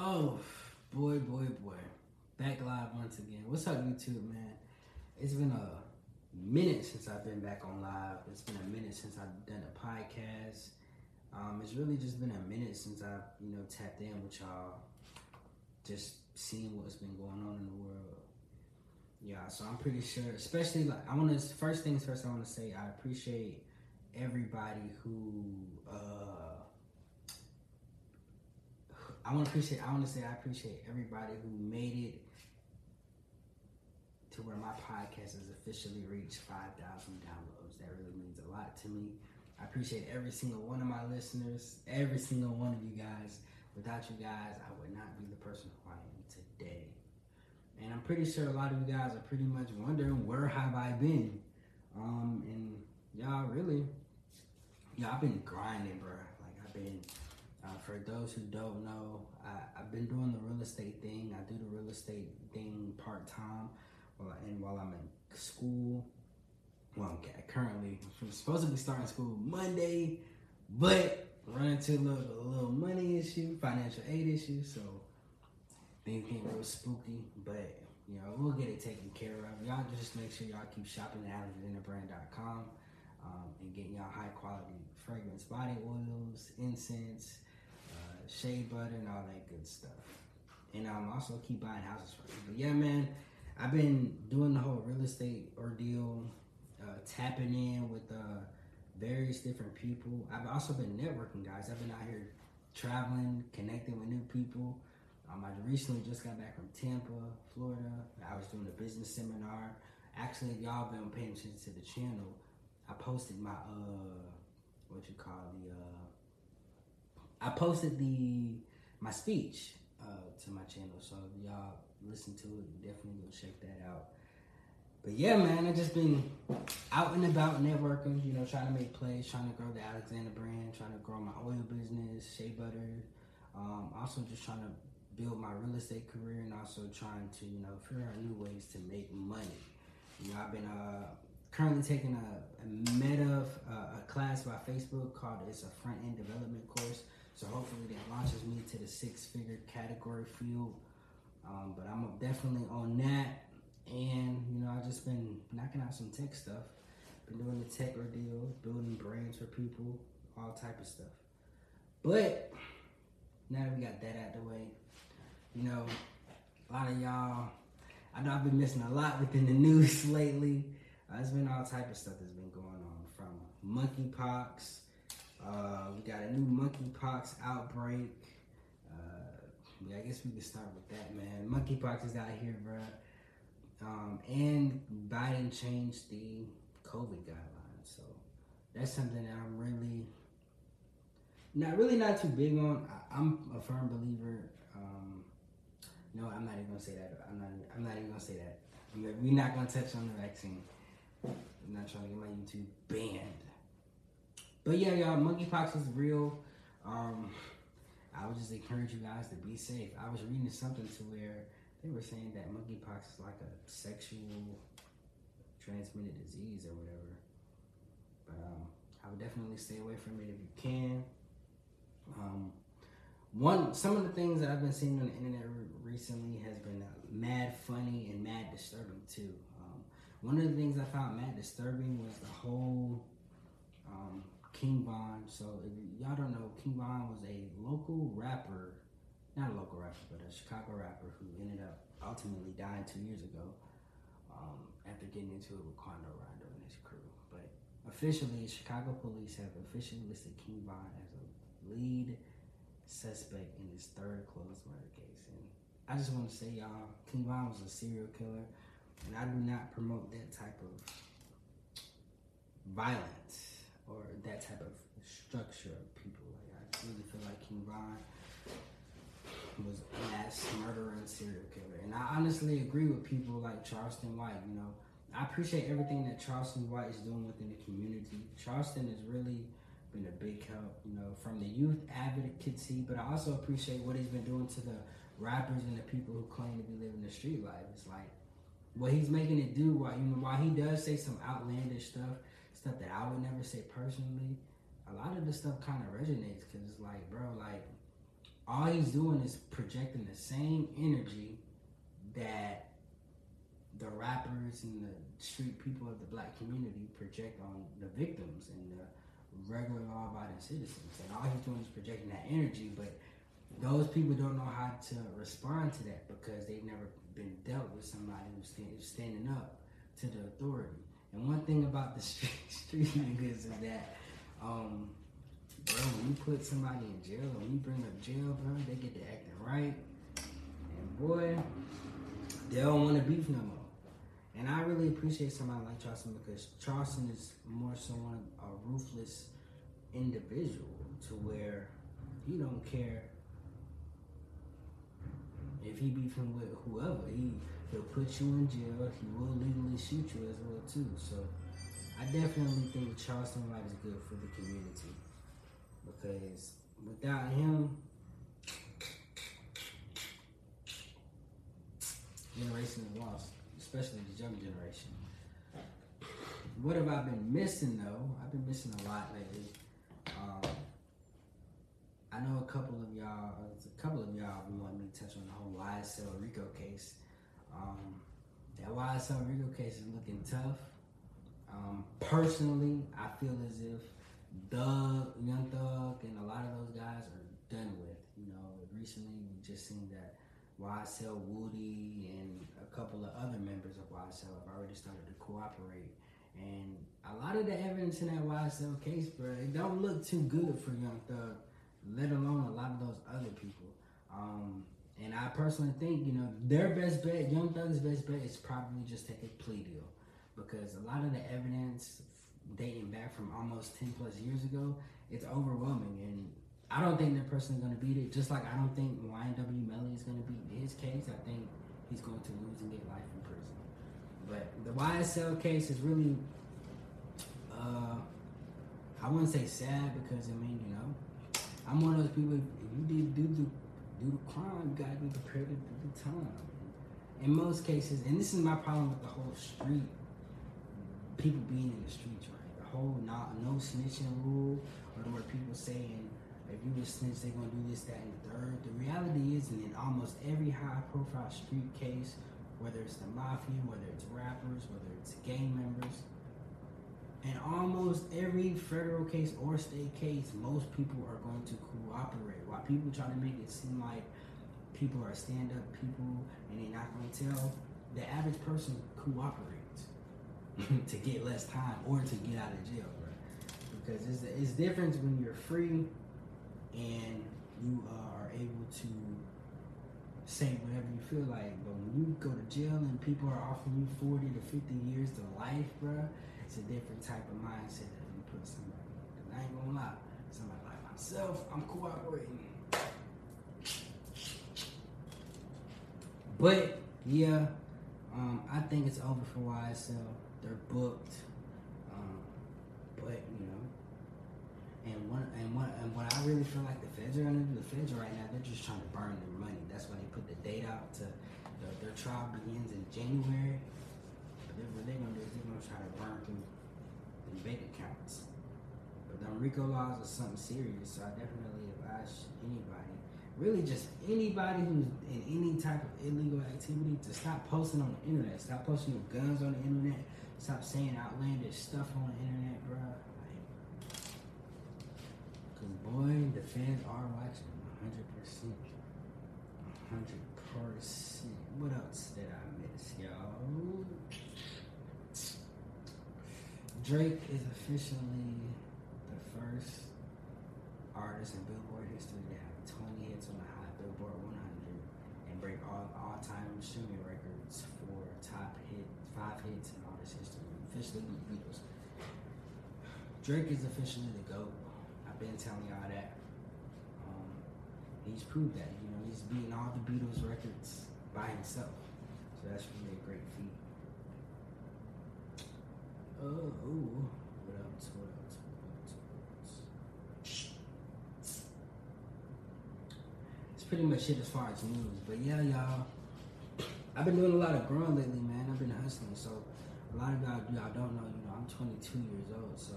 Oh, boy, boy, boy. Back live once again. What's up, YouTube, man? It's been a minute since I've been back on live. It's been a minute since I've done a podcast. Um, it's really just been a minute since I've, you know, tapped in with y'all. Just seeing what's been going on in the world. Yeah, so I'm pretty sure, especially like, I want to, first things first, I want to say I appreciate everybody who, uh, I want to appreciate. I want to say I appreciate everybody who made it to where my podcast has officially reached five thousand downloads. That really means a lot to me. I appreciate every single one of my listeners, every single one of you guys. Without you guys, I would not be the person who I am today. And I'm pretty sure a lot of you guys are pretty much wondering where have I been. Um, and y'all really, I've been grinding, bro. Like I've been uh, for those who don't know, I, have been doing the real estate thing. I do the real estate thing part time, and while I'm in school. Well, I'm currently I'm supposed to be starting school Monday, but run into a little, a little money issue, financial aid issue, so things get real spooky. But you know, we'll get it taken care of. Y'all just make sure y'all keep shopping at AlexanderBrand.com um, and getting y'all high quality fragrance body oils, incense, shea butter and all that good stuff. And um, also keep buying houses for you. But yeah, man, I've been doing the whole real estate ordeal, uh, tapping in with uh, various different people. I've also been networking, guys. I've been out here traveling, connecting with new people. Um, I recently just got back from Tampa, Florida. I was doing a business seminar. Actually, y'all been paying attention to the channel. I posted my uh, what you call I posted the my speech uh, to my channel, so y'all listen to it, definitely go check that out. But yeah, man, I just been out and about networking, you know, trying to make plays, trying to grow the Alexander brand, trying to grow my oil business, shea butter. Um, also just trying to build my real estate career and also trying to, you know, figure out new ways to make money. You know, I've been uh, currently taking a, a meta uh, a class by Facebook called it's a front end development course. So hopefully that launches me to the six figure category field. Um, but I'm definitely on that. And, you know, I've just been knocking out some tech stuff. Been doing the tech ordeal, building brands for people, all type of stuff. But now that we got that out of the way, you know, a lot of y'all, I know I've been missing a lot within the news lately. Uh, there's been all type of stuff that's been going on from monkeypox uh, we got a new monkeypox outbreak. Uh, yeah, I guess we can start with that, man. Monkeypox is out here, bro. Um, and Biden changed the COVID guidelines, so that's something that I'm really not really not too big on. I, am a firm believer. Um, no, I'm not even gonna say that. I'm not. I'm not even gonna say that. We're not gonna touch on the vaccine. I'm not trying to get my YouTube banned. But yeah, y'all, monkeypox is real. Um, I would just encourage you guys to be safe. I was reading something to where they were saying that monkeypox is like a sexual transmitted disease or whatever. But um, I would definitely stay away from it if you can. Um, one, some of the things that I've been seeing on the internet re- recently has been uh, mad funny and mad disturbing too. Um, one of the things I found mad disturbing was the whole um, King Von. So if y'all don't know, King Von was a local rapper, not a local rapper, but a Chicago rapper who ended up ultimately dying two years ago um, after getting into it with Quando Rondo and his crew. But officially, Chicago police have officially listed King Von as a lead suspect in his third closed murder case. And I just want to say, y'all, King Von was a serial killer, and I do not promote that type of violence or that type of structure of people. Like I really feel like King Von was a mass murderer and serial killer. And I honestly agree with people like Charleston White, you know. I appreciate everything that Charleston White is doing within the community. Charleston has really been a big help, you know, from the youth advocacy, but I also appreciate what he's been doing to the rappers and the people who claim to be living the street life. It's like what he's making it do while you know while he does say some outlandish stuff, stuff that I would never say personally, a lot of the stuff kind of resonates because it's like, bro, like all he's doing is projecting the same energy that the rappers and the street people of the black community project on the victims and the regular law-abiding citizens. And all he's doing is projecting that energy, but those people don't know how to respond to that because they've never been dealt with somebody who's, who's standing up to the authority. And one thing about the street, street niggas is that, um, bro, when you put somebody in jail, when you bring up jail, bro, they get to acting right. And boy, they don't want to beef no more. And I really appreciate somebody like Charleston because Charleston is more so one a ruthless individual to where he don't care if he beefing with whoever. He he'll put you in jail. He will legally shoot you as well too. So I definitely think Charleston White is good for the community because without him, generation is lost, especially the young generation. What have I been missing though? I've been missing a lot lately. Um, I know a couple of y'all, a couple of y'all want me to touch on the whole YSL Rico case. Um, that YSL Rico case is looking tough. Um, personally, I feel as if Doug, Young Thug, and a lot of those guys are done with. You know, recently we just seen that YSL Woody and a couple of other members of YSL have already started to cooperate. And a lot of the evidence in that YSL case, bro, it don't look too good for Young Thug let alone a lot of those other people. Um, and I personally think, you know, their best bet, Young Thug's best bet is probably just take a plea deal. Because a lot of the evidence dating back from almost 10 plus years ago, it's overwhelming. And I don't think they're personally going to beat it. Just like I don't think YNW Melly is going to beat his case. I think he's going to lose and get life in prison. But the YSL case is really, uh, I wouldn't say sad because, I mean, you know, I'm one of those people. If you did do the do the crime, you gotta be prepared to do the time. In most cases, and this is my problem with the whole street, people being in the streets, right? The whole not no snitching rule, or the where people saying if you a snitch, they're gonna do this, that, and the third. The reality is, in almost every high-profile street case, whether it's the mafia, whether it's rappers, whether it's gang members, in almost every federal case or state case, most people are going to cooperate. While people try to make it seem like people are stand up people and they're not going to tell, the average person cooperates to get less time or to get out of jail, bro. Because it's, it's different when you're free and you are able to say whatever you feel like. But when you go to jail and people are offering you 40 to 50 years to life, bro it's a different type of mindset that you put somebody. And I ain't gonna lie, somebody like myself, I'm cooperating. But yeah, um, I think it's over for YSL. They're booked. Um, but you know, and what and what and what I really feel like the feds are gonna do, the feds right now, they're just trying to burn their money. That's why they put the date out to the, their trial begins in January what they're gonna do is they're gonna try to burn through the bank accounts. But the RICO laws are something serious, so I definitely advise anybody, really just anybody who's in any type of illegal activity, to stop posting on the internet. Stop posting your guns on the internet. Stop saying outlandish stuff on the internet, bro. Cause boy, the fans are watching 100 100 percent. What else did I miss, y'all? Drake is officially the first artist in Billboard history to have 20 hits on the Hot Billboard 100 and break all all-time streaming records for top hit five hits in artist history. Officially, the Beatles. Drake is officially the GOAT. I've been telling y'all that. He's proved that. You know, he's beating all the Beatles records by himself. So that's really a great feat. Oh? What else? What else? It's pretty much it as far as news. But yeah, y'all. I've been doing a lot of growing lately, man. I've been hustling. So a lot of y'all, y'all don't know, you know, I'm 22 years old, so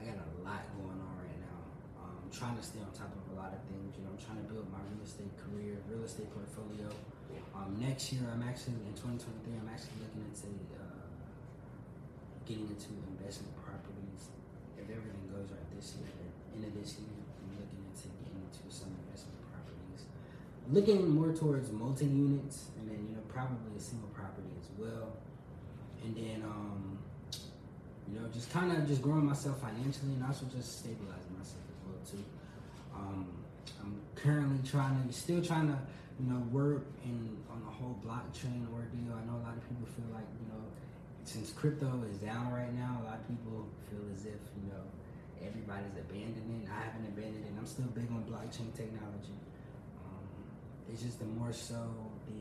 I got a lot going on right now. Um, I'm trying to stay on top of a lot of things. You know, I'm trying to build my real estate career, real estate portfolio. Um, next year, I'm actually in 2023. I'm actually looking into uh, getting into investment properties. If everything goes right this year, end of this year, I'm looking into getting into some investment properties. Looking more towards multi units, and then you know probably a single property as well. And then um, you know just kind of just growing myself financially, and also just stabilizing too. Um, I'm currently trying to, still trying to, you know, work in on the whole blockchain ordeal. I know a lot of people feel like, you know, since crypto is down right now, a lot of people feel as if, you know, everybody's abandoning. I haven't abandoned it. I'm still big on blockchain technology. Um, it's just the more so the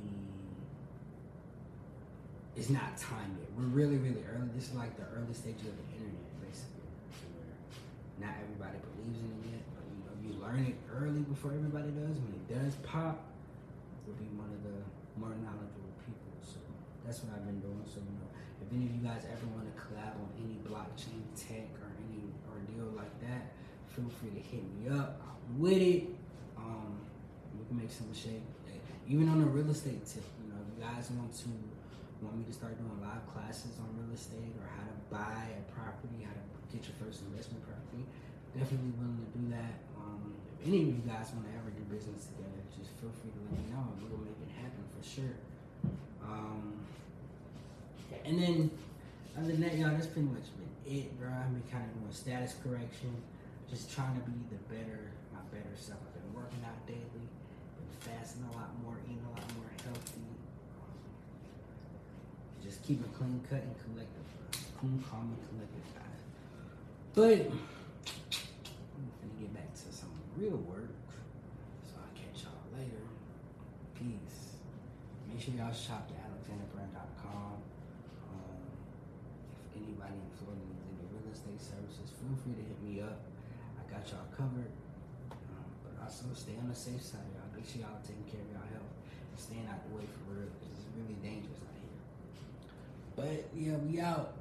it's not time yet. We're really, really early. This is like the early stages of the internet, basically. Not everybody believes in it yet, but you know, you learn it early before everybody does. When it does pop, you'll be one of the more knowledgeable people. So that's what I've been doing. So you know, if any of you guys ever want to collab on any blockchain tech or any ordeal like that, feel free to hit me up. I'm with it. Um, we can make some shape. Even on the real estate tip, you know, if you guys want to want me to start doing live classes on real estate or how to buy a property, how to get your first investment property, definitely willing to do that. Um, if any of you guys want to ever do business together, just feel free to let me know we'll make it happen for sure. Um, and then, other than that, y'all, that's pretty much been it, bro. I've been kind of doing status correction, just trying to be the better, my better self. I've been working out daily, been fasting a lot more, eating a lot more healthy just keep it clean cut and collective. Cool, calm, and collective, guys. But I'm gonna get back to some real work. So I'll catch y'all later. Peace. Make sure y'all shop at alexanderbrand.com. Um, if anybody in Florida needs any real estate services, feel free to hit me up. I got y'all covered. Um, but also stay on the safe side, y'all. Make sure y'all taking care of y'all health and staying out the way for real. Because it's really dangerous. But yeah, we out.